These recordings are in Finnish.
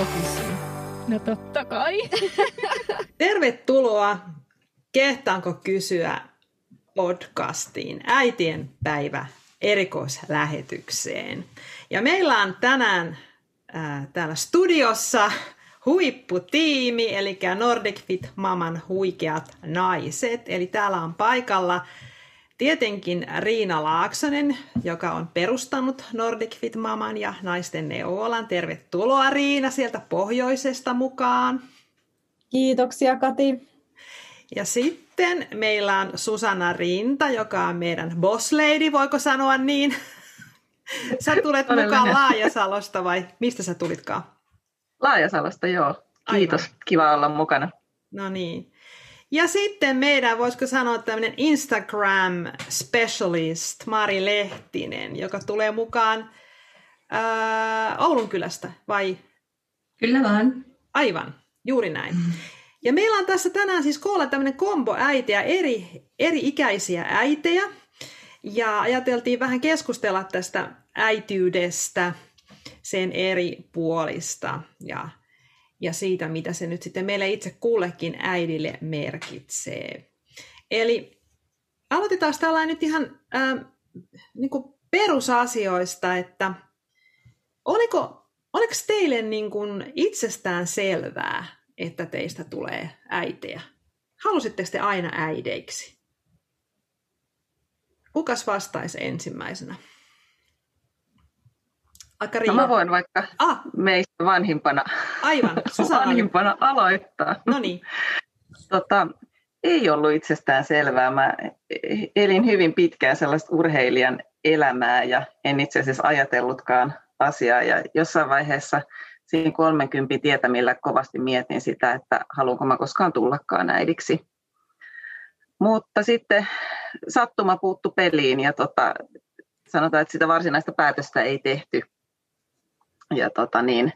Kysyä? No totta kai. Tervetuloa Kehtaanko kysyä podcastiin äitien päivä erikoislähetykseen. Ja meillä on tänään äh, täällä studiossa huipputiimi, eli Nordic Fit Maman huikeat naiset. Eli täällä on paikalla Tietenkin Riina Laaksonen, joka on perustanut Nordic Fit Maman ja naisten neuvolan. Tervetuloa Riina sieltä pohjoisesta mukaan. Kiitoksia Kati. Ja sitten meillä on Susanna Rinta, joka on meidän boss lady, voiko sanoa niin? Sä tulet mukaan Laajasalosta vai mistä sä tulitkaan? Laajasalosta, joo. Kiitos, Aivan. kiva olla mukana. No niin. Ja sitten meidän, voisiko sanoa tämmöinen Instagram specialist Mari Lehtinen, joka tulee mukaan ää, Oulun kylästä, vai? Kyllä vaan. Aivan, juuri näin. Ja meillä on tässä tänään siis koolla tämmöinen kombo äitiä, eri, eri ikäisiä äitejä. Ja ajateltiin vähän keskustella tästä äityydestä, sen eri puolista ja ja siitä, mitä se nyt sitten meille itse kullekin äidille merkitsee. Eli aloitetaan tällainen nyt ihan äh, niin kuin perusasioista, että oliko, oliko teille niin kuin itsestään selvää, että teistä tulee äitejä? Halusitte te aina äideiksi? Kukas vastaisi ensimmäisenä? Aika no mä voin vaikka ah. meistä vanhimpana, Aivan. vanhimpana aloittaa. No niin. Tota, ei ollut itsestään selvää. Mä elin hyvin pitkään sellaista urheilijan elämää ja en itse asiassa ajatellutkaan asiaa. Ja jossain vaiheessa siinä 30 tietämillä kovasti mietin sitä, että haluanko mä koskaan tullakaan äidiksi. Mutta sitten sattuma puuttu peliin ja tota, sanotaan, että sitä varsinaista päätöstä ei tehty ja tota niin,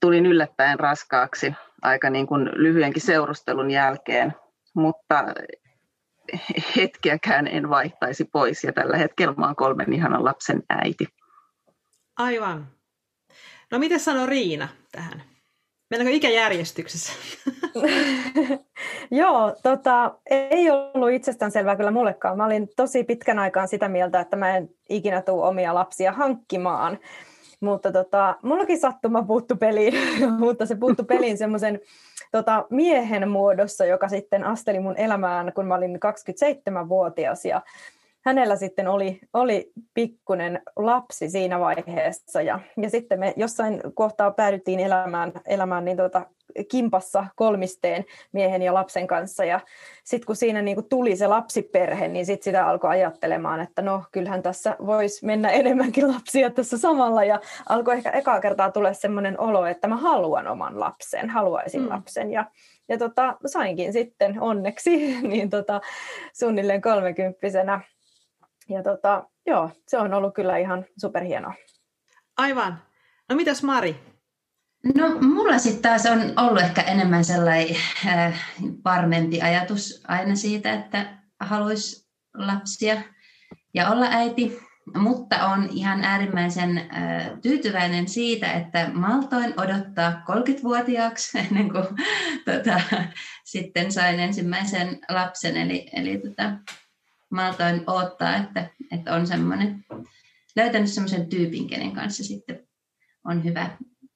tulin yllättäen raskaaksi aika niin kuin lyhyenkin seurustelun jälkeen, mutta hetkeäkään en vaihtaisi pois ja tällä hetkellä mä olen kolmen ihanan lapsen äiti. Aivan. No miten sanoo Riina tähän? Mennäänkö ikäjärjestyksessä? Joo, tota, ei ollut itsestäänselvää kyllä mullekaan. Mä olin tosi pitkän aikaan sitä mieltä, että mä en ikinä tule omia lapsia hankkimaan. Mutta tota, mullakin sattuma puuttu peliin, mutta se puuttu peliin semmoisen tota, miehen muodossa, joka sitten asteli mun elämään, kun mä olin 27-vuotias ja hänellä sitten oli, oli pikkunen lapsi siinä vaiheessa. Ja, ja sitten me jossain kohtaa päädyttiin elämään, elämään niin tota, kimpassa kolmisteen miehen ja lapsen kanssa. Ja sitten kun siinä niinku tuli se lapsiperhe, niin sitten sitä alkoi ajattelemaan, että no kyllähän tässä voisi mennä enemmänkin lapsia tässä samalla. Ja alkoi ehkä ekaa kertaa tulla semmoinen olo, että mä haluan oman lapsen, haluaisin mm. lapsen. Ja, ja tota, sainkin sitten onneksi niin tota, suunnilleen kolmekymppisenä. Ja tota, joo, se on ollut kyllä ihan superhienoa. Aivan. No mitäs Mari? No mulla sitten taas on ollut ehkä enemmän sellainen äh, varmempi ajatus aina siitä, että haluaisi lapsia ja olla äiti, mutta on ihan äärimmäisen äh, tyytyväinen siitä, että maltoin odottaa 30-vuotiaaksi ennen kuin tota, sitten sain ensimmäisen lapsen. Eli, eli tota, maltoin odottaa, että, että on semmoinen, löytänyt semmoisen tyypin, kenen kanssa sitten on hyvä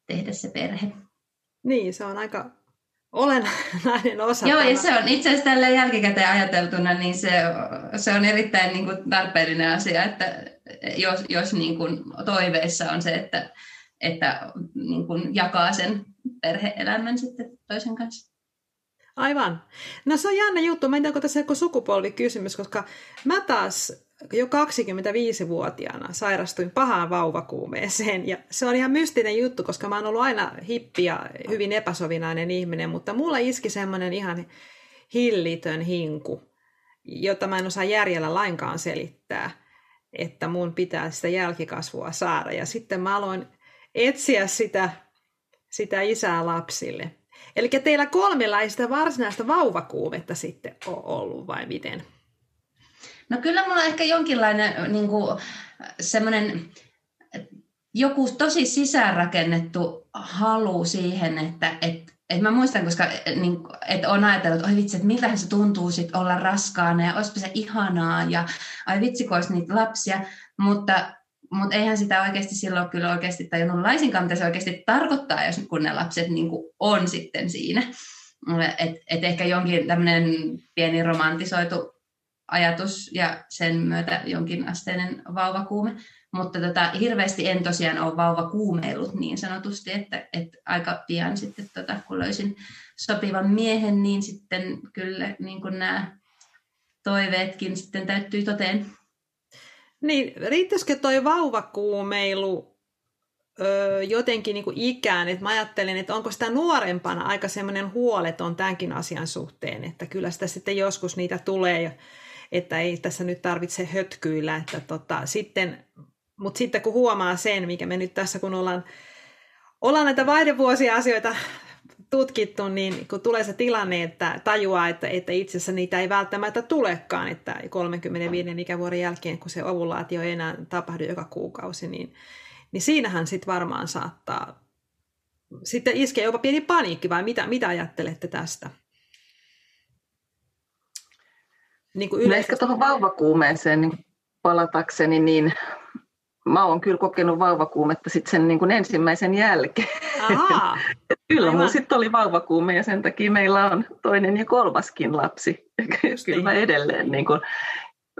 tehdä se perhe. Niin, se on aika olennainen osa. Joo, ja se on itse asiassa tällä jälkikäteen ajateltuna, niin se, se on erittäin niin kuin, tarpeellinen asia, että jos, jos niin kuin, toiveissa on se, että, että niin kuin, jakaa sen perhe-elämän sitten toisen kanssa. Aivan. No se on jännä juttu. Mä en tiedä, onko tässä joku sukupolvikysymys, koska mä taas jo 25-vuotiaana sairastuin pahaan vauvakuumeeseen. Ja se on ihan mystinen juttu, koska mä oon ollut aina hippi ja hyvin epäsovinainen ihminen, mutta mulla iski semmoinen ihan hillitön hinku, jota mä en osaa järjellä lainkaan selittää, että mun pitää sitä jälkikasvua saada. Ja sitten mä aloin etsiä sitä, sitä isää lapsille. Eli teillä kolmella ei sitä varsinaista vauvakuumetta sitten ole ollut, vai miten? No kyllä mulla on ehkä jonkinlainen niin kuin, semmoinen joku tosi sisäänrakennettu halu siihen, että et, et mä muistan, koska niin, et on ajatellut, että oi vitsi, että miltä se tuntuu sit olla raskaana ja olisipa se ihanaa ja ai vitsi, kun niitä lapsia, mutta mutta eihän sitä oikeasti silloin kyllä oikeasti tajunnut laisinkaan, mitä se oikeasti tarkoittaa, jos kun ne lapset niin on sitten siinä. Et, et ehkä jonkin tämmöinen pieni romantisoitu ajatus ja sen myötä jonkin asteinen vauvakuume. Mutta tota, hirveästi en tosiaan ole vauvakuumeillut niin sanotusti, että, että aika pian sitten tota, kun löysin sopivan miehen, niin sitten kyllä niin kuin nämä toiveetkin sitten täyttyi toteen. Niin, riittäisikö toi vauvakuumeilu öö, jotenkin niin kuin ikään, että mä ajattelen, että onko sitä nuorempana aika semmoinen huoleton tämänkin asian suhteen, että kyllä sitä sitten joskus niitä tulee, että ei tässä nyt tarvitse hötkyillä, että tota, sitten, mutta sitten kun huomaa sen, mikä me nyt tässä, kun ollaan, ollaan näitä vaihdevuosia asioita tutkittu, niin kun tulee se tilanne, että tajuaa, että, että itse asiassa niitä ei välttämättä tulekaan, että 35 ikävuoden jälkeen, kun se ovulaatio ei enää tapahdu joka kuukausi, niin, niin siinähän sitten varmaan saattaa sitten iskeä jopa pieni paniikki, vai mitä, mitä ajattelette tästä? Niin kuin no ehkä tuohon vauvakuumeeseen niin palatakseni, niin mä oon kyllä kokenut vauvakuumetta sitten sen niin kuin ensimmäisen jälkeen. Aha, kyllä mulla sitten oli vauvakuume ja sen takia meillä on toinen ja kolmaskin lapsi. Kyllä niin. edelleen niin kuin,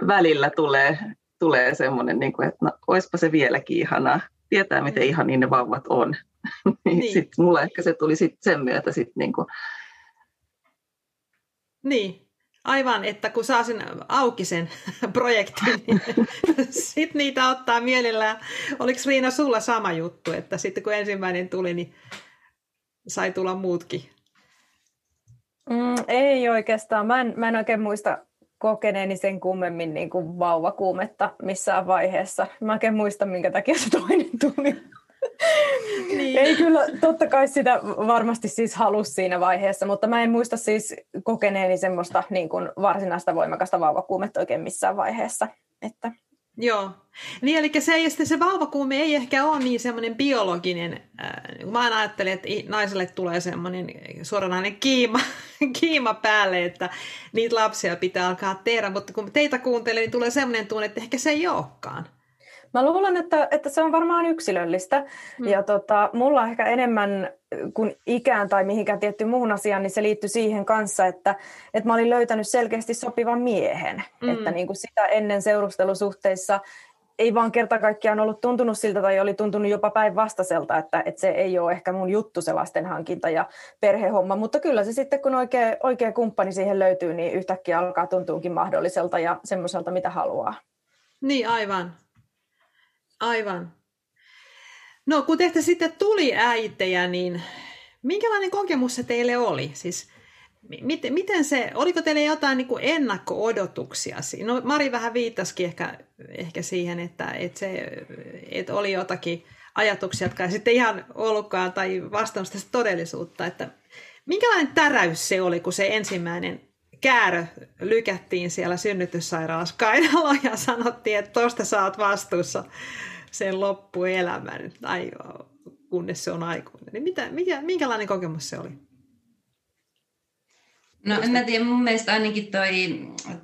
välillä tulee, tulee semmoinen, niin kuin, että no, oispa se vieläkin ihanaa. Tietää, miten mm. niin ne vauvat on. niin. niin. sitten mulla ehkä se tuli sit sen myötä sitten niin kuin... Niin, Aivan, että kun saa sen auki sen projektin, niin sitten niitä ottaa mielellään. Oliko Riina sulla sama juttu, että sitten kun ensimmäinen tuli, niin sai tulla muutkin? Mm, ei oikeastaan. Mä en, mä en oikein muista kokeneeni sen kummemmin niin kuin vauvakuumetta missään vaiheessa. Mä oikein muista, minkä takia se toinen tuli. Niin. Ei kyllä, totta kai sitä varmasti siis halus siinä vaiheessa, mutta mä en muista siis kokeneeni semmoista niin kuin varsinaista voimakasta vauvakuumetta oikein missään vaiheessa. Että... Joo. Niin, eli se, ei, se vauvakuume ei ehkä ole niin semmoinen biologinen. Äh, mä aina ajattelen, että naiselle tulee semmoinen suoranainen kiima, kiima päälle, että niitä lapsia pitää alkaa tehdä, mutta kun teitä kuuntelee, niin tulee semmoinen tunne, että ehkä se ei olekaan. Mä luulen, että, että se on varmaan yksilöllistä. Mm. Ja tota, mulla ehkä enemmän kuin ikään tai mihinkään tietty muuhun asiaan, niin se liittyy siihen kanssa, että, että mä olin löytänyt selkeästi sopivan miehen. Mm. Että niin kuin sitä ennen seurustelusuhteissa ei vaan kerta kaikkiaan ollut tuntunut siltä tai oli tuntunut jopa päinvastaiselta, että, että se ei ole ehkä mun juttu se lasten hankinta ja perhehomma, mutta kyllä se sitten kun oikea, oikea kumppani siihen löytyy, niin yhtäkkiä alkaa tuntuukin mahdolliselta ja semmoiselta, mitä haluaa. Niin, aivan. Aivan. No kun teistä sitten tuli äitejä, niin minkälainen kokemus se teille oli? Siis, miten, miten se, oliko teille jotain niin ennakko-odotuksia? No Mari vähän viittasikin ehkä, ehkä siihen, että, että, se, että oli jotakin ajatuksia, jotka ei sitten ihan ollutkaan tai vastannut sitä todellisuutta. Että minkälainen täräys se oli, kun se ensimmäinen käärö lykättiin siellä synnytyssairaalassa kainaloon ja sanottiin, että tuosta saat vastuussa sen loppuelämän, tai kunnes se on aikuinen. Niin mitä, mikä, minkälainen kokemus se oli? No en mä tiedä, mun mielestä ainakin toi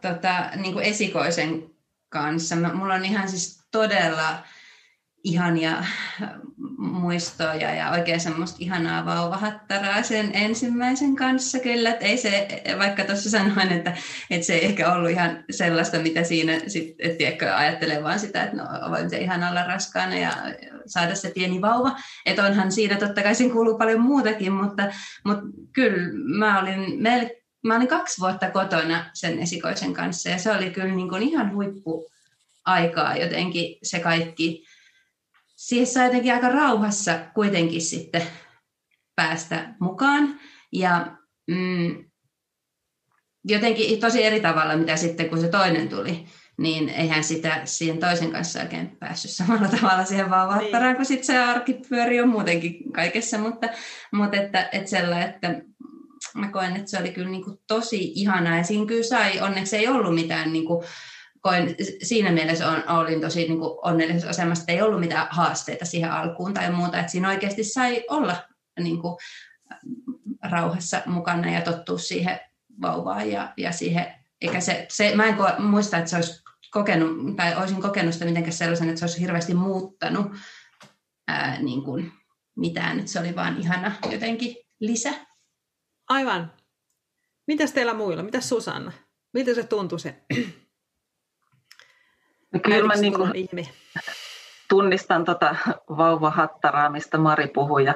tota, niin esikoisen kanssa, mulla on ihan siis todella ihania muistoja ja oikein semmoista ihanaa vauvahattaraa sen ensimmäisen kanssa kyllä. Että ei se, vaikka tuossa sanoin, että, että se ei ehkä ollut ihan sellaista, mitä siinä sit, et, tiedätkö, ajattelee vaan sitä, että no voin se ihan olla raskaana ja saada se pieni vauva. Että onhan siinä totta kai siinä kuuluu paljon muutakin, mutta, mutta kyllä mä olin melkein Mä olin kaksi vuotta kotona sen esikoisen kanssa ja se oli kyllä niin kuin ihan huippu aikaa jotenkin se kaikki siihen saa jotenkin aika rauhassa kuitenkin sitten päästä mukaan. Ja mm, jotenkin tosi eri tavalla, mitä sitten kun se toinen tuli, niin eihän sitä siihen toisen kanssa oikein päässyt samalla tavalla siihen vaan vattaraan, niin. kun sitten se arki pyörii on muutenkin kaikessa, mutta, mutta että, että sellainen, että mä koen, että se oli kyllä niin kuin tosi ihanaa ja siinä kyllä sai, onneksi ei ollut mitään niin kuin koin, siinä mielessä on, olin tosi niin kuin onnellisessa asemassa, että ei ollut mitään haasteita siihen alkuun tai muuta, että siinä oikeasti sai olla niin kuin, rauhassa mukana ja tottua siihen vauvaan ja, ja siihen, eikä se, se, mä en muista, että se olisi kokenut, tai olisin kokenut sitä mitenkään sellaisen, että se olisi hirveästi muuttanut ää, niin kuin mitään, että se oli vaan ihana jotenkin lisä. Aivan. Mitäs teillä muilla? Mitäs Susanna? Miltä se tuntui se? No kyllä mä niin kuin tunnistan tota vauvahattaraa, mistä Mari puhui, ja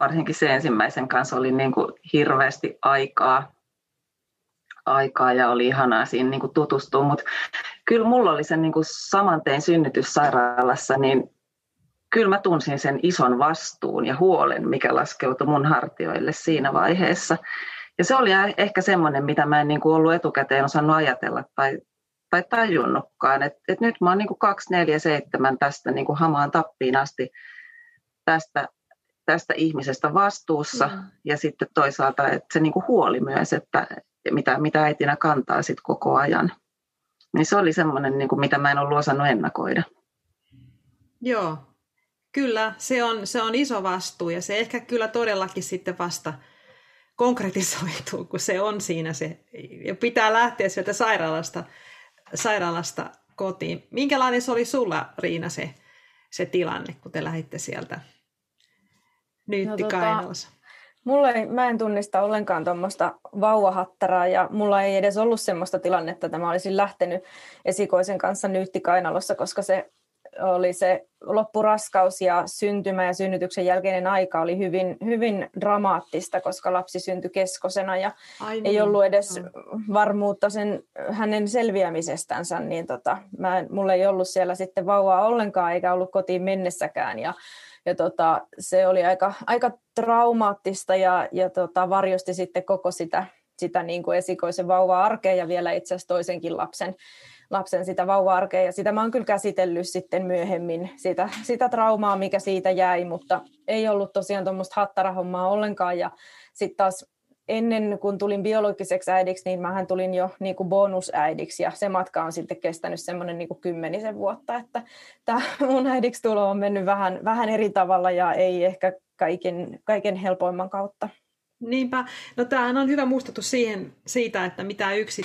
varsinkin se ensimmäisen kanssa oli niin kuin hirveästi aikaa, aikaa ja oli ihanaa siinä niin kuin tutustua, mutta kyllä mulla oli sen niin kuin saman tein synnytyssairaalassa, niin kyllä mä tunsin sen ison vastuun ja huolen, mikä laskeutui mun hartioille siinä vaiheessa. Ja se oli ehkä semmoinen, mitä mä en niin kuin ollut etukäteen osannut ajatella tai, tai tajunnutkaan. Että et nyt mä oon niin kuin 247 tästä niin kuin hamaan tappiin asti tästä, tästä ihmisestä vastuussa. Mm. Ja sitten toisaalta että se niin kuin huoli myös, että mitä, mitä äitinä kantaa sit koko ajan. Niin se oli semmoinen, niin kuin, mitä mä en ollut osannut ennakoida. Joo, kyllä. Se on, se on iso vastuu ja se ehkä kyllä todellakin sitten vasta konkretisoituu, kun se on siinä se. Ja pitää lähteä sieltä sairaalasta, sairaalasta kotiin. Minkälainen se oli sulla, Riina, se, se tilanne, kun te lähditte sieltä Nyytti no, tota, Mulla ei, mä en tunnista ollenkaan tuommoista vauvahattaraa ja mulla ei edes ollut semmoista tilannetta, että mä olisin lähtenyt esikoisen kanssa nyyttikainalossa, koska se oli se loppuraskaus ja syntymä ja synnytyksen jälkeinen aika oli hyvin, hyvin dramaattista, koska lapsi syntyi keskosena ja Ai niin. ei ollut edes varmuutta sen, hänen selviämisestänsä, niin tota, mä, mulla ei ollut siellä sitten vauvaa ollenkaan eikä ollut kotiin mennessäkään ja ja tota, se oli aika, aika traumaattista ja, ja tota, varjosti sitten koko sitä, sitä niin kuin esikoisen vauva-arkea ja vielä itse asiassa toisenkin lapsen, lapsen sitä vauva-arkea. Ja sitä mä oon kyllä käsitellyt sitten myöhemmin, sitä, sitä traumaa, mikä siitä jäi, mutta ei ollut tosiaan tuommoista hattarahommaa ollenkaan. Ja sitten taas ennen kuin tulin biologiseksi äidiksi, niin mähän tulin jo niin kuin bonusäidiksi ja se matka on sitten kestänyt semmoinen niin kymmenisen vuotta, että tämä mun äidiksi tulo on mennyt vähän, vähän eri tavalla ja ei ehkä kaiken, kaiken helpoimman kautta. Niinpä. No tämähän on hyvä muistutus siihen, siitä, että mitä yksi,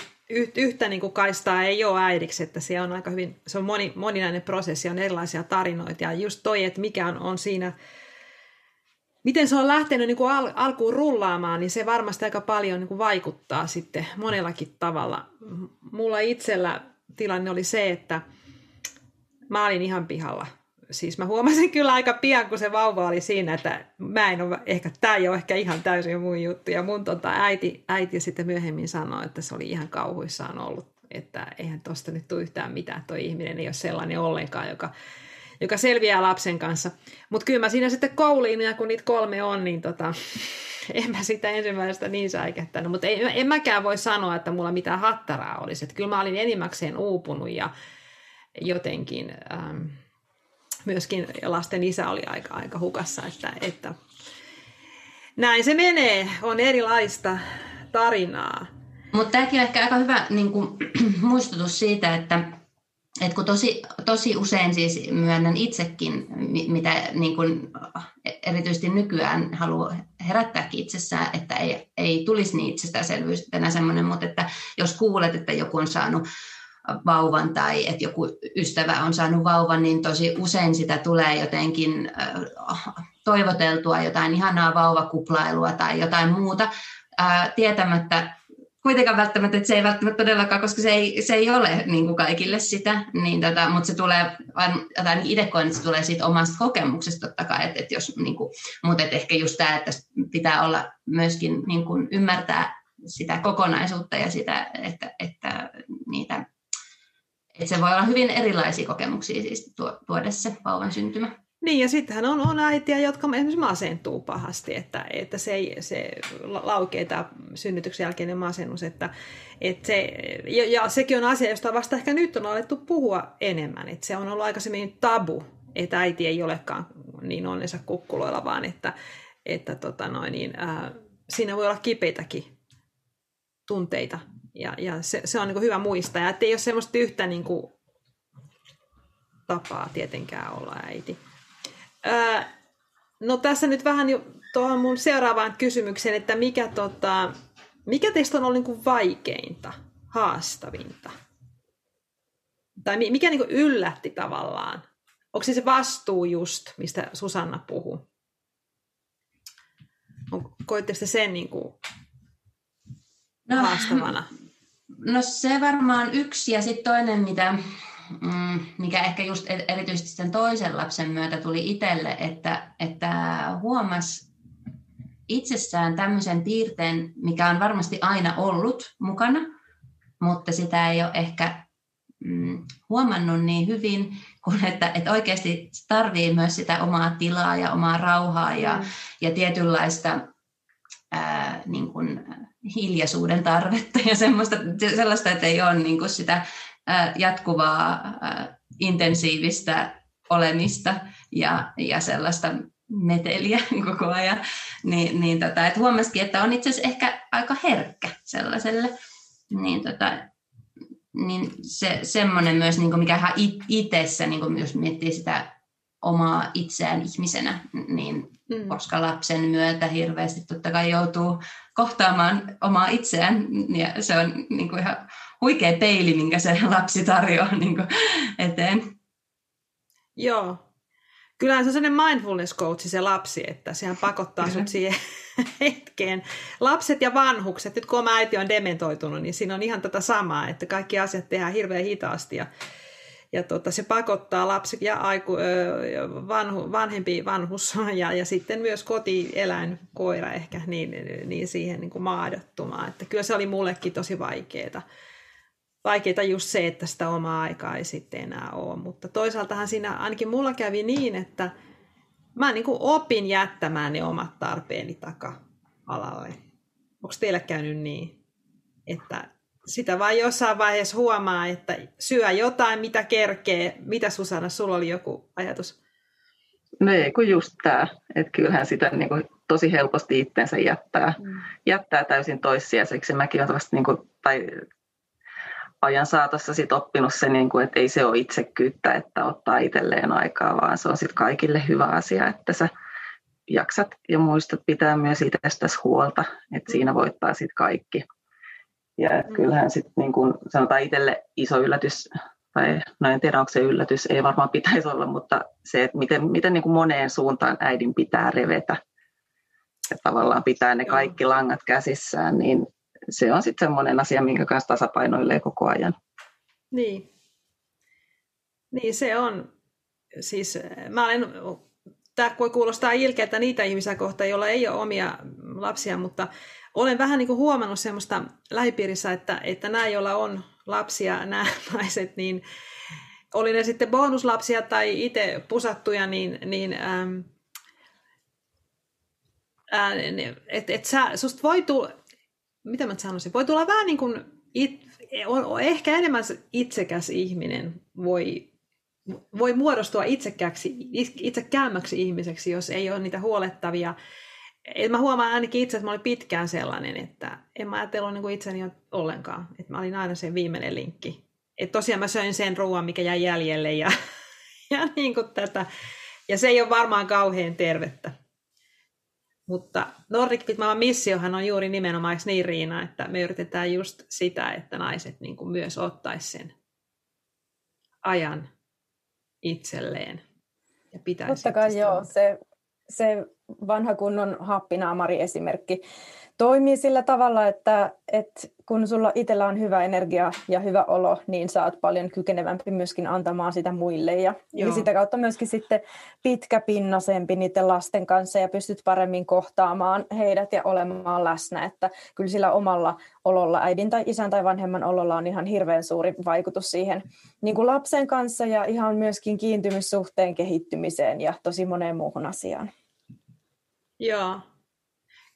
yhtä niin kuin kaistaa ei ole äidiksi, että se on aika hyvin, se on moni, moninainen prosessi, on erilaisia tarinoita ja just toi, että mikä on, on siinä miten se on lähtenyt niin kuin al- alkuun rullaamaan, niin se varmasti aika paljon niin kuin vaikuttaa sitten monellakin tavalla. Mulla itsellä tilanne oli se, että mä olin ihan pihalla. Siis mä huomasin kyllä aika pian, kun se vauva oli siinä, että mä en ole, ehkä, tämä ei ole ehkä ihan täysin mun juttu. Ja mun tota, äiti, äiti sitten myöhemmin sanoi, että se oli ihan kauhuissaan ollut, että eihän tosta nyt tule yhtään mitään, toi ihminen ei ole sellainen ollenkaan, joka joka selviää lapsen kanssa. Mutta kyllä mä siinä sitten kouliin, ja kun niitä kolme on, niin tota, en mä sitä ensimmäisestä niin säikähtänyt. Mutta en, en mäkään voi sanoa, että mulla mitään hattaraa olisi. Että kyllä mä olin enimmäkseen uupunut ja jotenkin ähm, myöskin lasten isä oli aika, aika hukassa, että, että näin se menee, on erilaista tarinaa. Mutta tämäkin on ehkä aika hyvä niin kuin, muistutus siitä, että et kun tosi, tosi usein siis myönnän itsekin, mitä niin kun erityisesti nykyään haluaa herättääkin itsessään, että ei, ei tulisi niin itsestäänselvyytenä semmoinen, mutta että jos kuulet, että joku on saanut vauvan tai että joku ystävä on saanut vauvan, niin tosi usein sitä tulee jotenkin toivoteltua jotain ihanaa vauvakuplailua tai jotain muuta, tietämättä kuitenkaan välttämättä, että se ei välttämättä todellakaan, koska se ei, se ei ole niin kuin kaikille sitä, niin tota, mutta se tulee, tai itse koen, että se tulee siitä omasta kokemuksesta totta kai, että, että jos, niin kuin, mutta että ehkä just tämä, että pitää olla myöskin niin kuin ymmärtää sitä kokonaisuutta ja sitä, että, että niitä että se voi olla hyvin erilaisia kokemuksia siis tuoda se vauvan syntymä. Niin, ja sittenhän on, on äitiä, jotka esimerkiksi masentuu pahasti, että, että se, se laukee tämä synnytyksen jälkeinen masennus. Että, että se, ja, ja sekin on asia, josta vasta ehkä nyt on alettu puhua enemmän. Että se on ollut aikaisemmin tabu, että äiti ei olekaan niin onnensa kukkuloilla, vaan että, että tota noin, niin, ää, siinä voi olla kipeitäkin tunteita Ja, ja se, se on niin kuin hyvä muistaa, ja ettei ole semmoista yhtä niin kuin, tapaa tietenkään olla äiti. Öö, no tässä nyt vähän jo tuohon mun seuraavaan kysymykseen, että mikä, tota, mikä teistä on ollut niin kuin vaikeinta, haastavinta? Tai mikä niin kuin yllätti tavallaan? Onko se se vastuu just, mistä Susanna puhuu? Koitteko te sen niin kuin no, haastavana? No se varmaan yksi ja sitten toinen, mitä, mm, mikä ehkä just e-, erityisesti sen toisen lapsen myötä tuli itselle, että, että huomas itsessään tämmöisen piirteen, mikä on varmasti aina ollut mukana, mutta sitä ei ole ehkä mm, huomannut niin hyvin, kun että, että oikeasti tarvii myös sitä omaa tilaa ja omaa rauhaa ja, mm. ja tietynlaista ää, niin kuin hiljaisuuden tarvetta ja semmoista, sellaista, että ei ole niin kuin sitä jatkuvaa intensiivistä olemista ja, ja sellaista meteliä koko ajan, niin, niin tota, että huomasikin, että on itse asiassa ehkä aika herkkä sellaiselle, niin tota, niin se, semmoinen myös, niin kuin mikä itsessä, niin jos miettii sitä omaa itseään ihmisenä, niin mm. koska lapsen myötä hirveästi totta kai joutuu kohtaamaan omaa itseään, ja se on niin kuin ihan huikea peili, minkä se lapsi tarjoaa niin kuin eteen. Joo, Kyllähän se on sellainen mindfulness coach se lapsi, että sehän pakottaa sut siihen hetkeen. Lapset ja vanhukset, nyt kun oma äiti on dementoitunut, niin siinä on ihan tätä samaa, että kaikki asiat tehdään hirveän hitaasti ja, ja tota, se pakottaa lapsi ja aiku, vanhu, vanhempi vanhus ja, ja sitten myös kotieläin, koira ehkä, niin, niin siihen niin kuin maadottumaan. Että kyllä se oli mullekin tosi vaikeaa vaikeaa just se, että sitä omaa aikaa ei sitten enää ole. Mutta toisaaltahan siinä ainakin mulla kävi niin, että mä niin kuin opin jättämään ne omat tarpeeni taka-alalle. Onko teillä käynyt niin, että sitä vain jossain vaiheessa huomaa, että syö jotain, mitä kerkee. Mitä Susanna, sulla oli joku ajatus? No ei, kun just tämä, että kyllähän sitä niin kuin tosi helposti itsensä jättää, mm. jättää täysin toissijaiseksi. Mäkin olen vasta, niin kuin, tai ajan saatossa sit oppinut se, niin kuin, että ei se ole itsekyyttä, että ottaa itselleen aikaa, vaan se on sitten kaikille hyvä asia, että sä jaksat ja muistat pitää myös itsestäsi huolta, että siinä voittaa sitten kaikki. Ja mm. kyllähän sitten niin kuin sanotaan itselle iso yllätys, tai no en tiedä onko se yllätys, ei varmaan pitäisi olla, mutta se, että miten, miten niin kuin moneen suuntaan äidin pitää revetä ja tavallaan pitää ne kaikki langat käsissään, niin se on sitten semmoinen asia, minkä kanssa tasapainoilee koko ajan. Niin. Niin se on. Siis mä olen, tämä voi kuulostaa ilkeältä niitä ihmisiä kohtaan, joilla ei ole omia lapsia, mutta olen vähän niin kuin huomannut semmoista lähipiirissä, että, että nämä, joilla on lapsia, nämä naiset, niin oli ne sitten bonuslapsia tai itse pusattuja, niin, niin että et sä, susta voi tulla, mitä mä sanoisin, voi tulla vähän niin kuin, it, on, ehkä enemmän itsekäs ihminen voi, voi muodostua itsekäksi, itsekäämmäksi ihmiseksi, jos ei ole niitä huolettavia. Et mä huomaan ainakin itse, että mä olin pitkään sellainen, että en mä ajatellut niin kuin itseni ollenkaan. Että mä olin aina se viimeinen linkki. Että tosiaan mä söin sen ruoan, mikä jäi jäljelle ja, ja niin kuin tätä. Ja se ei ole varmaan kauhean tervettä. Mutta Nordic Fit Mama missiohan on juuri nimenomaan niin Riina, että me yritetään just sitä, että naiset niin kuin myös ottaisi sen ajan itselleen ja pitäisi Totta kai joo, se, se vanha kunnon happinaamari esimerkki toimii sillä tavalla, että, että kun sulla itsellä on hyvä energia ja hyvä olo, niin sä oot paljon kykenevämpi myöskin antamaan sitä muille. Ja, ja sitä kautta myöskin sitten pitkäpinnasempi niiden lasten kanssa ja pystyt paremmin kohtaamaan heidät ja olemaan läsnä. Että kyllä sillä omalla ololla, äidin tai isän tai vanhemman ololla on ihan hirveän suuri vaikutus siihen niin kuin lapsen kanssa ja ihan myöskin kiintymyssuhteen kehittymiseen ja tosi moneen muuhun asiaan. Joo,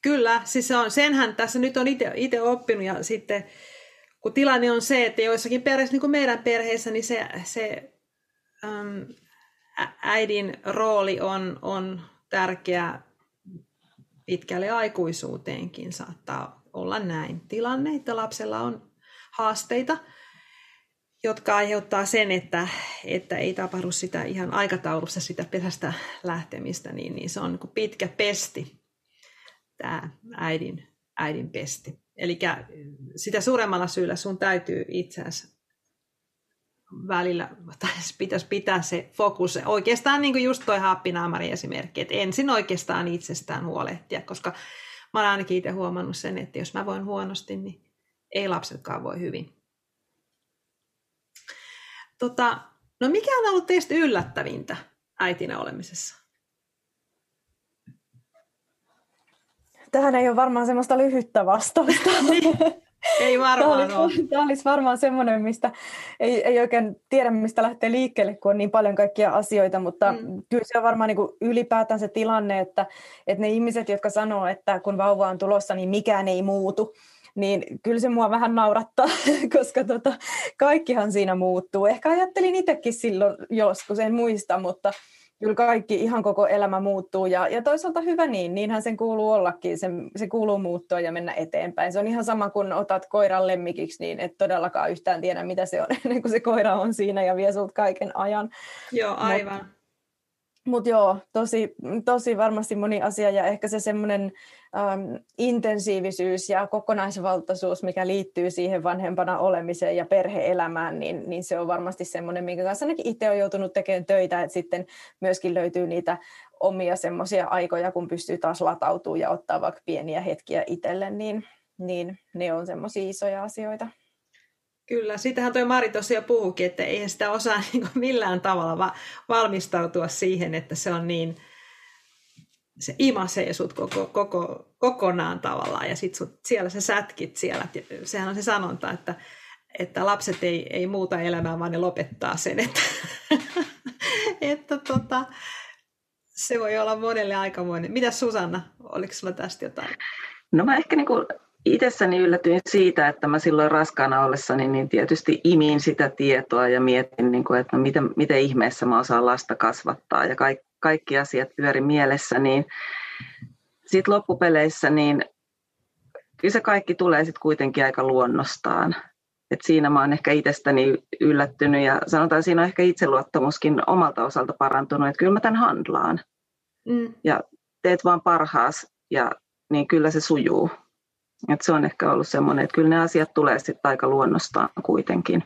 Kyllä, siis se on, senhän tässä nyt on itse oppinut ja sitten kun tilanne on se, että joissakin perheissä, niin kuin meidän perheessä, niin se, se äm, äidin rooli on, on tärkeä pitkälle aikuisuuteenkin. Saattaa olla näin tilanne, että lapsella on haasteita, jotka aiheuttaa sen, että, että ei tapahdu sitä ihan aikataulussa sitä pesästä lähtemistä, niin, niin se on niin pitkä pesti, tämä äidin, äidin pesti. Eli sitä suuremmalla syyllä sun täytyy itse asiassa välillä, tai pitäisi pitää se fokus. Oikeastaan niin kuin just toi happinaamari esimerkki, että ensin oikeastaan itsestään huolehtia, koska mä olen ainakin itse huomannut sen, että jos mä voin huonosti, niin ei lapsetkaan voi hyvin. Tota, no mikä on ollut teistä yllättävintä äitinä olemisessa? Tähän ei ole varmaan semmoista lyhyttä vastausta. Ei varmaan tämä olisi, ole. Tämä olisi varmaan semmoinen, mistä ei, ei oikein tiedä, mistä lähtee liikkeelle, kun on niin paljon kaikkia asioita, mutta mm. kyllä se on varmaan niin kuin ylipäätään se tilanne, että, että ne ihmiset, jotka sanoo, että kun vauva on tulossa, niin mikään ei muutu, niin kyllä se mua vähän naurattaa, koska tota, kaikkihan siinä muuttuu. Ehkä ajattelin itsekin silloin joskus, en muista, mutta kyllä kaikki, ihan koko elämä muuttuu ja, ja toisaalta hyvä niin, niinhän sen kuuluu ollakin, se, se kuuluu muuttua ja mennä eteenpäin. Se on ihan sama kuin otat koiran lemmikiksi, niin et todellakaan yhtään tiedä mitä se on ennen kuin se koira on siinä ja vie sulta kaiken ajan. Joo, aivan. Mut, mutta joo, tosi, tosi varmasti moni asia ja ehkä se semmoinen ähm, intensiivisyys ja kokonaisvaltaisuus, mikä liittyy siihen vanhempana olemiseen ja perheelämään, niin, niin se on varmasti semmoinen, minkä kanssa ainakin itse on joutunut tekemään töitä, että sitten myöskin löytyy niitä omia semmoisia aikoja, kun pystyy taas latautumaan ja ottaa vaikka pieniä hetkiä itselle, niin, niin ne on semmoisia isoja asioita. Kyllä, sitähän tuo Mari tosiaan puhukin, että eihän sitä osaa niin millään tavalla va- valmistautua siihen, että se on niin, se imasee sut koko, koko, kokonaan tavallaan ja sit sut, siellä sä sätkit siellä. Sehän on se sanonta, että, että lapset ei, ei muuta elämää, vaan ne lopettaa sen. Että, että tota, se voi olla monelle aikamoinen. Mitä Susanna, oliko sulla tästä jotain? No mä ehkä niin kuin itsessäni yllätyin siitä, että mä silloin raskaana ollessani niin tietysti imin sitä tietoa ja mietin, niin kuin, että no miten, miten ihmeessä mä osaan lasta kasvattaa ja kaikki, kaikki asiat pyöri mielessä, niin sitten loppupeleissä niin kyllä se kaikki tulee sitten kuitenkin aika luonnostaan. Et siinä mä oon ehkä itsestäni yllättynyt ja sanotaan siinä on ehkä itseluottamuskin omalta osalta parantunut, että kyllä mä tämän handlaan. Mm. Ja teet vaan parhaas ja niin kyllä se sujuu. Et se on ehkä ollut semmoinen, että kyllä ne asiat tulee sitten aika luonnostaan kuitenkin.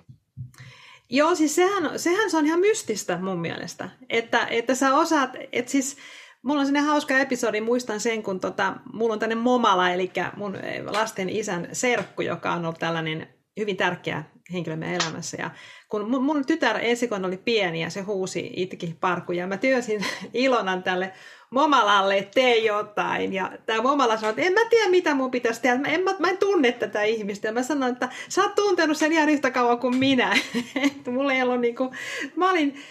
Joo, siis sehän, sehän se on ihan mystistä mun mielestä, että, että sä osaat, että siis mulla on sinne hauska episodi, muistan sen, kun tota, mulla on tänne Momala, eli mun lasten isän serkku, joka on ollut tällainen hyvin tärkeä henkilö meidän elämässä. Ja kun mun, mun tytär ensikon oli pieni ja se huusi itki parku ja mä työsin Ilonan tälle Momalalle, että tee jotain. Ja tämä Momala sanoi, että en mä tiedä mitä mun pitäisi tehdä. Mä en, mä, mä en tunne tätä ihmistä. Ja mä sanoin, että sä oot tuntenut sen ihan yhtä kauan kuin minä. että mulla ei ollut niinku, mä olin,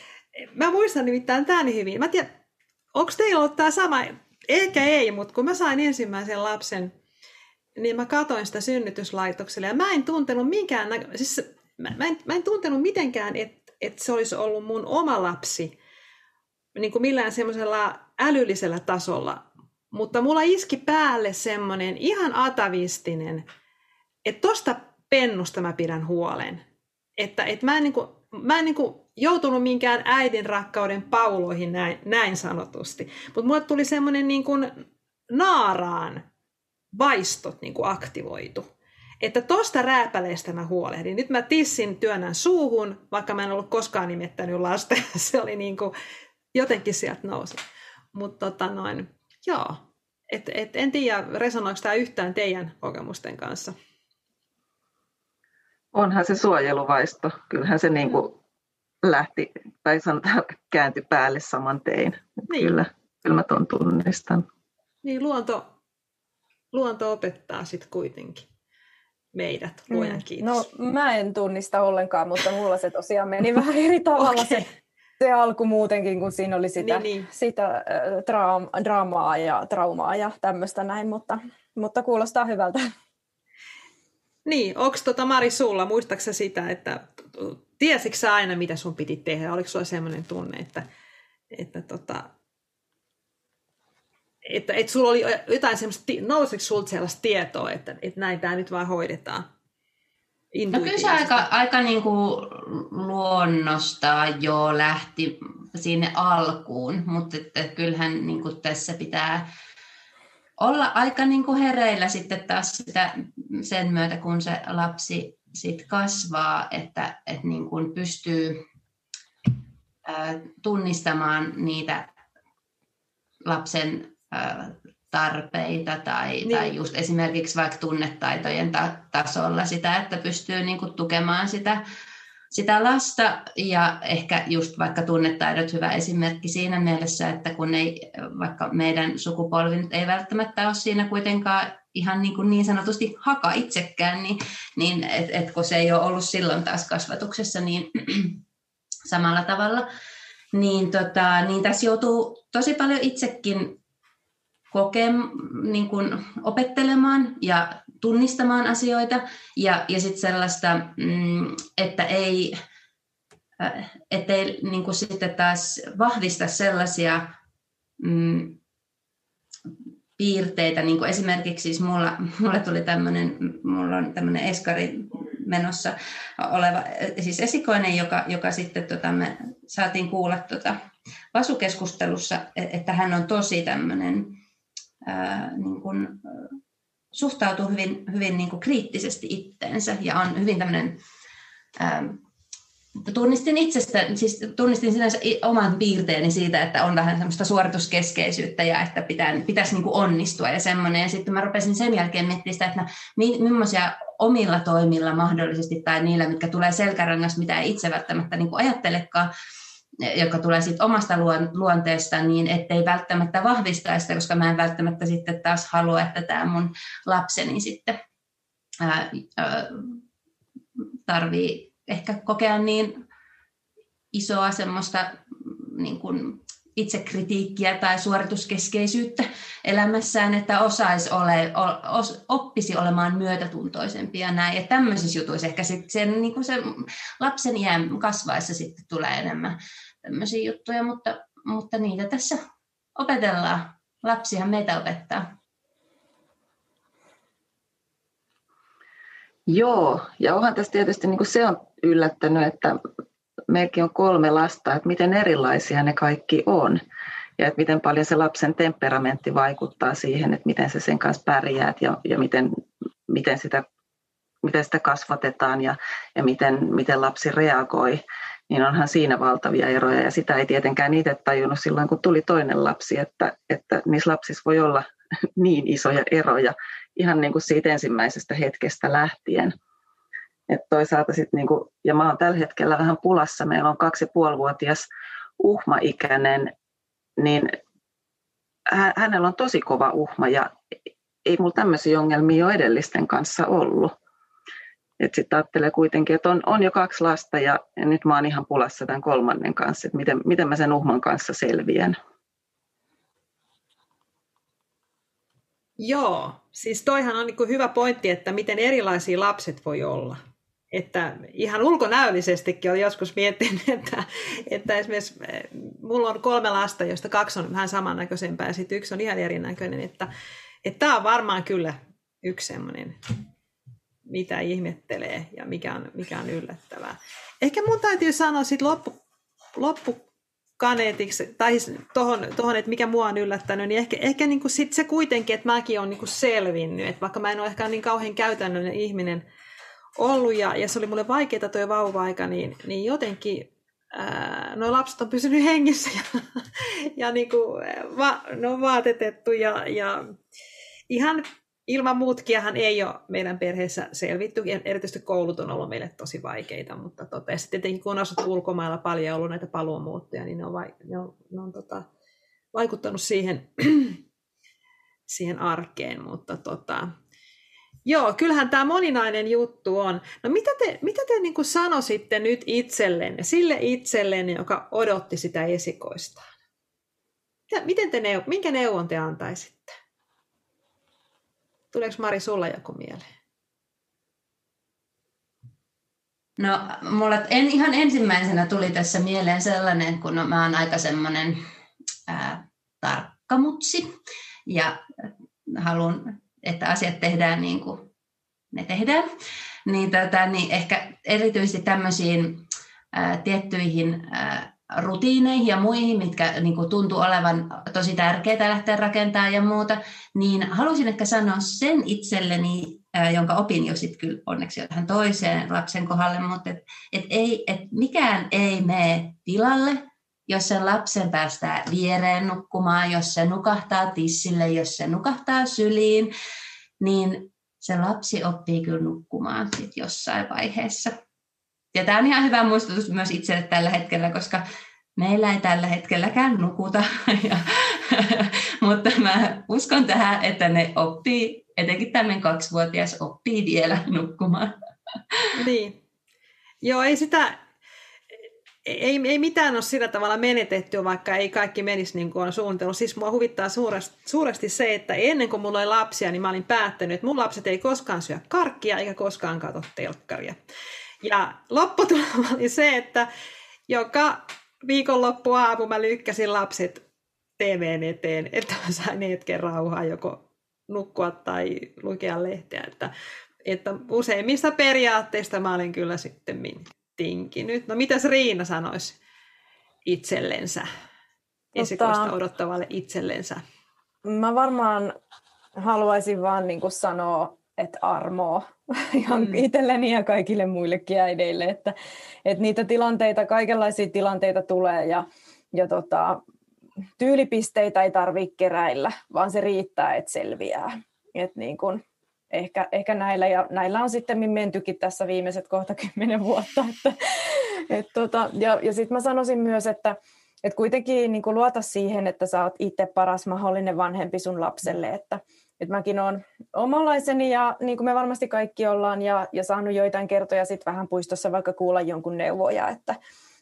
mä muistan nimittäin tämän hyvin. Mä tiedän, onko teillä ollut tämä sama? Ehkä ei, mutta kun mä sain ensimmäisen lapsen, niin mä katoin sitä synnytyslaitokselle ja mä en tuntenut minkään, siis mä, mä, en, mä en tuntenut mitenkään, että et se olisi ollut mun oma lapsi niin kuin millään semmoisella älyllisellä tasolla, mutta mulla iski päälle semmoinen ihan atavistinen, että tosta pennusta mä pidän huolen. Että, että mä en, niin kuin, mä en niin kuin joutunut minkään äidin rakkauden pauloihin näin, näin sanotusti. Mutta mulle tuli semmoinen niin kuin naaraan vaistot niin kuin aktivoitu. Että tosta rääpäleestä mä huolehdin. Nyt mä tissin työnnän suuhun, vaikka mä en ollut koskaan nimettänyt lasta. Se oli niin kuin, jotenkin sieltä nousi. Mutta tota noin, joo. Et, et, en tiedä, resonoiko tämä yhtään teidän kokemusten kanssa? Onhan se suojeluvaisto. Kyllähän se niin kuin lähti, tai sanotaan kääntyi päälle saman tein. Niin. Kyllä, kyllä mä ton tunnistan. Niin, luonto, luonto opettaa sitten kuitenkin meidät, luojan mm. kiitos. No mä en tunnista ollenkaan, mutta mulla se tosiaan meni vähän eri tavalla okay. se, se alku muutenkin, kun siinä oli sitä, niin, niin. sitä äh, draam, draamaa ja traumaa ja tämmöistä näin, mutta, mutta kuulostaa hyvältä. Niin, onko tota Mari sulla, muistaaksä sitä, että tiesitkö aina, mitä sun piti tehdä? Oliko sulla sellainen tunne, että, että tota, että, että sulla oli jotain semmoista, nousiko sulta sellaista tietoa, että, että näin tämä nyt vaan hoidetaan? No kyllä se aika, aika niin kuin luonnosta jo lähti sinne alkuun, mutta että kyllähän niin kuin tässä pitää olla aika niin kuin hereillä sitten taas sitä, sen myötä, kun se lapsi sit kasvaa, että, että niin kuin pystyy tunnistamaan niitä lapsen tarpeita tai, niin. tai just esimerkiksi vaikka tunnetaitojen ta- tasolla sitä, että pystyy niin kuin tukemaan sitä, sitä lasta ja ehkä just vaikka tunnetaidot hyvä esimerkki siinä mielessä, että kun ei, vaikka meidän sukupolvi nyt ei välttämättä ole siinä kuitenkaan ihan niin, kuin niin sanotusti haka itsekään, niin, niin et, et kun se ei ole ollut silloin taas kasvatuksessa niin samalla tavalla, niin, tota, niin tässä joutuu tosi paljon itsekin kokea, niin kuin opettelemaan ja tunnistamaan asioita ja, ja sitten sellaista, mm, että ei, äh, ettei niin kuin sitten taas vahvista sellaisia mm, piirteitä, niin kuin esimerkiksi siis mulla, mulla tuli tämmöinen, mulla on tämmöinen eskari menossa oleva siis esikoinen, joka, joka sitten tota, me saatiin kuulla tota, vasukeskustelussa, e-, että hän on tosi tämmöinen niin kuin, suhtautuu hyvin, hyvin niin kuin kriittisesti itteensä ja on hyvin tämmöinen ää, tunnistin itsestä, siis tunnistin sinänsä oman piirteeni siitä, että on vähän semmoista suorituskeskeisyyttä ja että pitää, pitäisi niin kuin onnistua ja semmoinen. Ja sitten mä rupesin sen jälkeen miettimään sitä, että mi, millaisia omilla toimilla mahdollisesti tai niillä, mitkä tulee selkärangasta, mitä ei itse välttämättä niin kuin ajattelekaan, joka tulee sitten omasta luonteesta, niin ettei välttämättä vahvista sitä, koska mä en välttämättä sitten taas halua, että tämä mun lapseni sitten ää, ää, tarvii ehkä kokea niin isoa semmoista niin kuin itsekritiikkiä tai suorituskeskeisyyttä elämässään, että osaisi ole, os, oppisi olemaan myötätuntoisempia näin. Ja tämmöisissä jutuissa ehkä sit sen, niin se lapsen iän kasvaessa sitten tulee enemmän tämmöisiä juttuja, mutta, mutta niitä tässä opetellaan. Lapsihan meitä opettaa. Joo, ja onhan tässä tietysti niin kuin se on yllättänyt, että meilläkin on kolme lasta, että miten erilaisia ne kaikki on. Ja että miten paljon se lapsen temperamentti vaikuttaa siihen, että miten se sen kanssa pärjäät ja, ja miten, miten, sitä, miten sitä kasvatetaan ja, ja miten, miten lapsi reagoi niin onhan siinä valtavia eroja. Ja sitä ei tietenkään itse tajunnut silloin, kun tuli toinen lapsi, että, että niissä lapsissa voi olla niin isoja eroja ihan niin kuin siitä ensimmäisestä hetkestä lähtien. Et toisaalta sit niin kuin, ja mä oon tällä hetkellä vähän pulassa, meillä on kaksi ja puolivuotias uhmaikäinen, niin hänellä on tosi kova uhma ja ei mulla tämmöisiä ongelmia jo edellisten kanssa ollut. Sitten ajattelee kuitenkin, että on, on jo kaksi lasta ja, ja nyt mä oon ihan pulassa tämän kolmannen kanssa, että miten, miten mä sen uhman kanssa selviän. Joo, siis toihan on niin hyvä pointti, että miten erilaisia lapset voi olla. Että ihan ulkonäöllisestikin olen joskus miettinyt, että, että esimerkiksi eh, mulla on kolme lasta, joista kaksi on vähän samannäköisempää ja sitten yksi on ihan erinäköinen. Että, että tämä on varmaan kyllä yksi semmoinen, mitä ihmettelee ja mikä on, mikä on yllättävää. Ehkä mun täytyy sanoa sitten loppu, loppukaneetiksi, tai siis tohon, tohon, että mikä mua on yllättänyt, niin ehkä, ehkä niin kuin sit se kuitenkin, että mäkin olen niin kuin selvinnyt, että vaikka mä en ole ehkä niin kauhean käytännöllinen ihminen – ollut ja, ja se oli mulle vaikeaa tuo vauva-aika, niin, niin jotenkin nuo lapset on pysynyt hengissä ja, ja niin kuin, va, ne on vaatetettu ja, ja ihan ilman muutkiahan ei ole meidän perheessä selvitty. Erityisesti koulut on ollut meille tosi vaikeita, mutta tota, ja sitten tietenkin kun on asuttu ulkomailla paljon ollut näitä paluumuuttoja, niin ne on, vai, ne on, ne on tota, vaikuttanut siihen, siihen arkeen, mutta tota, Joo, kyllähän tämä moninainen juttu on. No mitä te, mitä te niin sanoisitte nyt itsellenne, sille itsellenne, joka odotti sitä esikoistaan? Miten te minkä neuvon te antaisitte? Tuleeko Mari sulla joku mieleen? No, mulle en ihan ensimmäisenä tuli tässä mieleen sellainen, kun mä oon aika semmoinen tarkkamutsi ja haluan että asiat tehdään niin kuin ne tehdään. Niin, tota, niin ehkä erityisesti tämmöisiin ää, tiettyihin ää, rutiineihin ja muihin, mitkä niin kuin tuntuu olevan tosi tärkeää lähteä rakentamaan ja muuta, niin halusin ehkä sanoa sen itselleni, jonka opin jo sitten kyllä onneksi jo tähän toiseen lapsen kohdalle, mutta et, et ei, et mikään ei mene tilalle, jos sen lapsen päästää viereen nukkumaan, jos se nukahtaa tissille, jos se nukahtaa syliin, niin se lapsi oppii kyllä nukkumaan sit jossain vaiheessa. Ja tämä on ihan hyvä muistutus myös itselle tällä hetkellä, koska meillä ei tällä hetkelläkään nukuta. Ja, mutta mä uskon tähän, että ne oppii, etenkin tämmöinen kaksivuotias oppii vielä nukkumaan. Niin. Joo, ei sitä, ei, ei mitään ole sillä tavalla menetetty, vaikka ei kaikki menisi niin kuin on suunnitellut. Siis mua huvittaa suuresti, suuresti se, että ennen kuin mulla oli lapsia, niin mä olin päättänyt, että mun lapset ei koskaan syö karkkia eikä koskaan katso telkkaria. Ja lopputulema oli se, että joka viikonloppu aamu mä lykkäsin lapset TVn eteen, että mä sain hetken rauhaa joko nukkua tai lukea lehteä. Että, että useimmista periaatteista mä olen kyllä sitten tinkinyt. No mitäs Riina sanoisi itsellensä, esikoista tota, odottavalle itsellensä? Mä varmaan haluaisin vaan niin kuin sanoa, että armoa ihan mm. itselleni ja kaikille muillekin äideille, että, että niitä tilanteita, kaikenlaisia tilanteita tulee ja, ja tota, tyylipisteitä ei tarvitse keräillä, vaan se riittää, että selviää. Et niin kun, ehkä, ehkä näillä, ja näillä on sitten mentykin tässä viimeiset kohta kymmenen vuotta. Että, et tota, ja ja sitten mä sanoisin myös, että et kuitenkin niin luota siihen, että sä oot itse paras mahdollinen vanhempi sun lapselle, että et mäkin olen omanlaiseni ja niin kuin me varmasti kaikki ollaan ja, ja saanut joitain kertoja sitten vähän puistossa vaikka kuulla jonkun neuvoja, että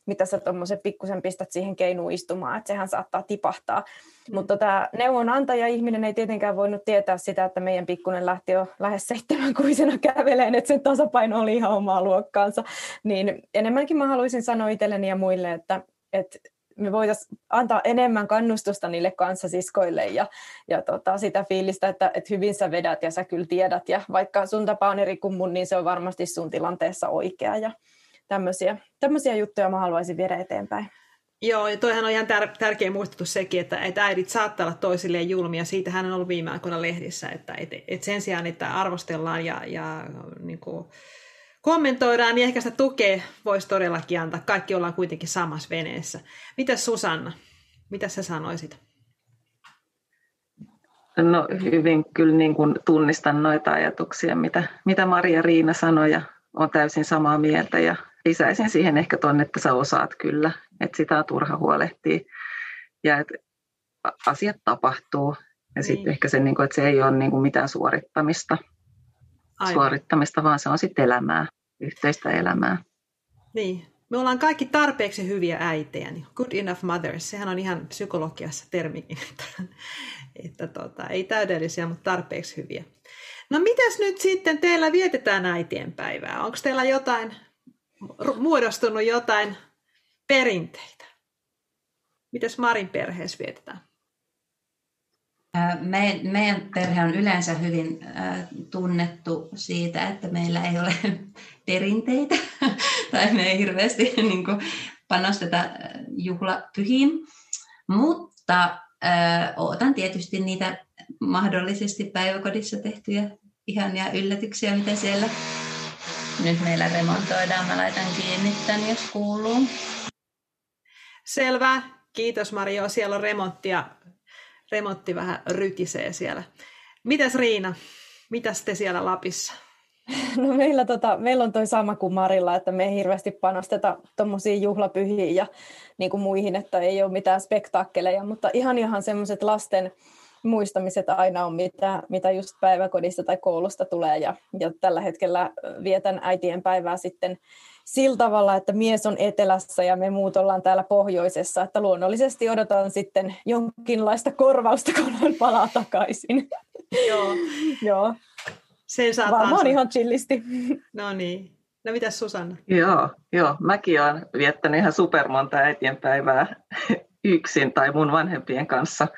mitä sä tuommoisen pikkusen pistät siihen keinuun istumaan, että sehän saattaa tipahtaa. Mm. Mutta tämä neuvonantaja ihminen ei tietenkään voinut tietää sitä, että meidän pikkunen lähti jo lähes seitsemänkuisena käveleen, että sen tasapaino oli ihan omaa luokkaansa. Niin enemmänkin mä haluaisin sanoa itselleni ja muille, että, että me voitaisiin antaa enemmän kannustusta niille kanssasiskoille ja, ja tota, sitä fiilistä, että, että hyvin sä vedät ja sä kyllä tiedät. Ja vaikka sun tapa on eri kuin mun, niin se on varmasti sun tilanteessa oikea. Ja tämmöisiä, tämmöisiä juttuja mä haluaisin viedä eteenpäin. Joo, ja toihan on ihan tär- tärkeä muistutus sekin, että, että äidit saattaa olla toisilleen julmia. Siitähän on ollut viime aikoina lehdissä, että et, et sen sijaan, että arvostellaan ja, ja niin kuin, kommentoidaan, niin ehkä sitä tukea voisi todellakin antaa. Kaikki ollaan kuitenkin samassa veneessä. Mitäs Susanna, mitä sä sanoisit? No hyvin kyllä niin kuin tunnistan noita ajatuksia, mitä, mitä Maria Riina sanoi ja on täysin samaa mieltä ja lisäisin siihen ehkä tuonne, että sä osaat kyllä, että sitä on turha huolehtia ja että asiat tapahtuu ja sitten niin. ehkä se, niin kuin, että se ei ole niin kuin mitään suorittamista, Aivan. suorittamista, vaan se on sitten elämää yhteistä elämää. Niin. Me ollaan kaikki tarpeeksi hyviä äitejä, niin good enough mothers, sehän on ihan psykologiassa termikin, että, että tota, ei täydellisiä, mutta tarpeeksi hyviä. No mitäs nyt sitten teillä vietetään äitien päivää? Onko teillä jotain, muodostunut jotain perinteitä? Mitäs Marin perheessä vietetään? Me, meidän perhe on yleensä hyvin tunnettu siitä, että meillä ei ole perinteitä tai me ei hirveästi niin kuin, panosteta juhlapyhiin, mutta otan tietysti niitä mahdollisesti päiväkodissa tehtyjä ihania yllätyksiä, mitä siellä nyt meillä remontoidaan. Mä laitan kiinni tämän, jos kuuluu. Selvä. Kiitos Mario. Siellä on remonttia remontti vähän rytisee siellä. Mitäs Riina, mitäs te siellä Lapissa? No meillä, tota, meillä on toi sama kuin Marilla, että me ei hirveästi panosteta tuommoisiin juhlapyhiin ja niin kuin muihin, että ei ole mitään spektaakkeleja, mutta ihan ihan semmoiset lasten muistamiset aina on, mitä, mitä just päiväkodista tai koulusta tulee. Ja, ja tällä hetkellä vietän äitien päivää sitten sillä tavalla, että mies on etelässä ja me muut ollaan täällä pohjoisessa, että luonnollisesti odotan sitten jonkinlaista korvausta, kun hän palaa takaisin. Joo. Joo. Sen saa Varmaan ihan chillisti. No niin. No mitäs Susanna? Joo, joo. mäkin olen viettänyt ihan supermonta äitienpäivää yksin tai mun vanhempien kanssa,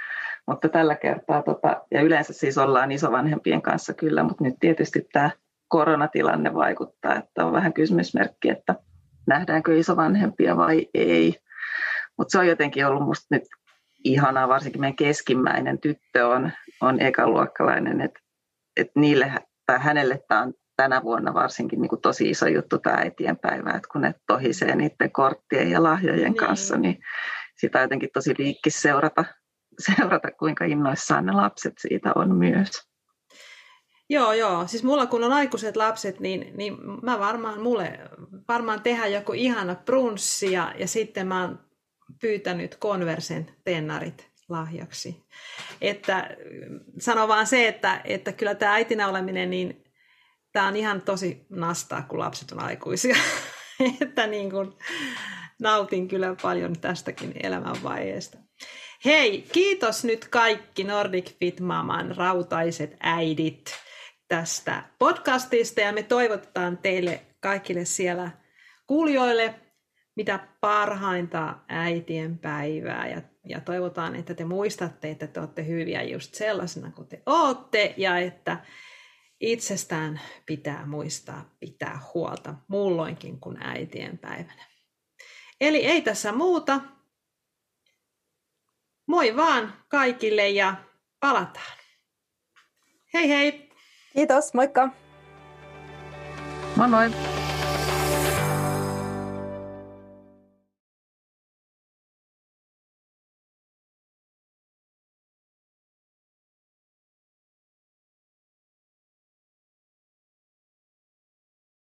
mutta tällä kertaa, tota, ja yleensä siis ollaan isovanhempien kanssa kyllä, mutta nyt tietysti tämä koronatilanne vaikuttaa, että on vähän kysymysmerkki, että nähdäänkö isovanhempia vai ei. Mutta se on jotenkin ollut musta nyt ihanaa, varsinkin meidän keskimmäinen tyttö on, on ekaluokkalainen, että et niille tai hänelle tämä on tänä vuonna varsinkin niin kuin tosi iso juttu tämä äitienpäivä, että kun ne tohisee niiden korttien ja lahjojen niin. kanssa, niin sitä on jotenkin tosi liikkis seurata, seurata, kuinka innoissaan ne lapset siitä on myös. Joo, joo. Siis mulla kun on aikuiset lapset, niin, niin mä varmaan, mulle varmaan tehdä joku ihana brunssi ja, ja sitten mä oon pyytänyt konversen tennarit lahjaksi. Että sano vaan se, että, että kyllä tämä äitinä oleminen, niin tämä on ihan tosi nastaa, kun lapset on aikuisia. että niin kuin, nautin kyllä paljon tästäkin elämänvaiheesta. Hei, kiitos nyt kaikki Nordic Fit Maman rautaiset äidit tästä podcastista ja me toivotetaan teille kaikille siellä kuulijoille mitä parhainta äitien päivää ja, ja toivotaan, että te muistatte, että te olette hyviä just sellaisena kuin te olette ja että itsestään pitää muistaa pitää huolta muulloinkin kuin äitien päivänä. Eli ei tässä muuta. Moi vaan kaikille ja palataan. Hei hei! Kiitos, moikka! Moi moi!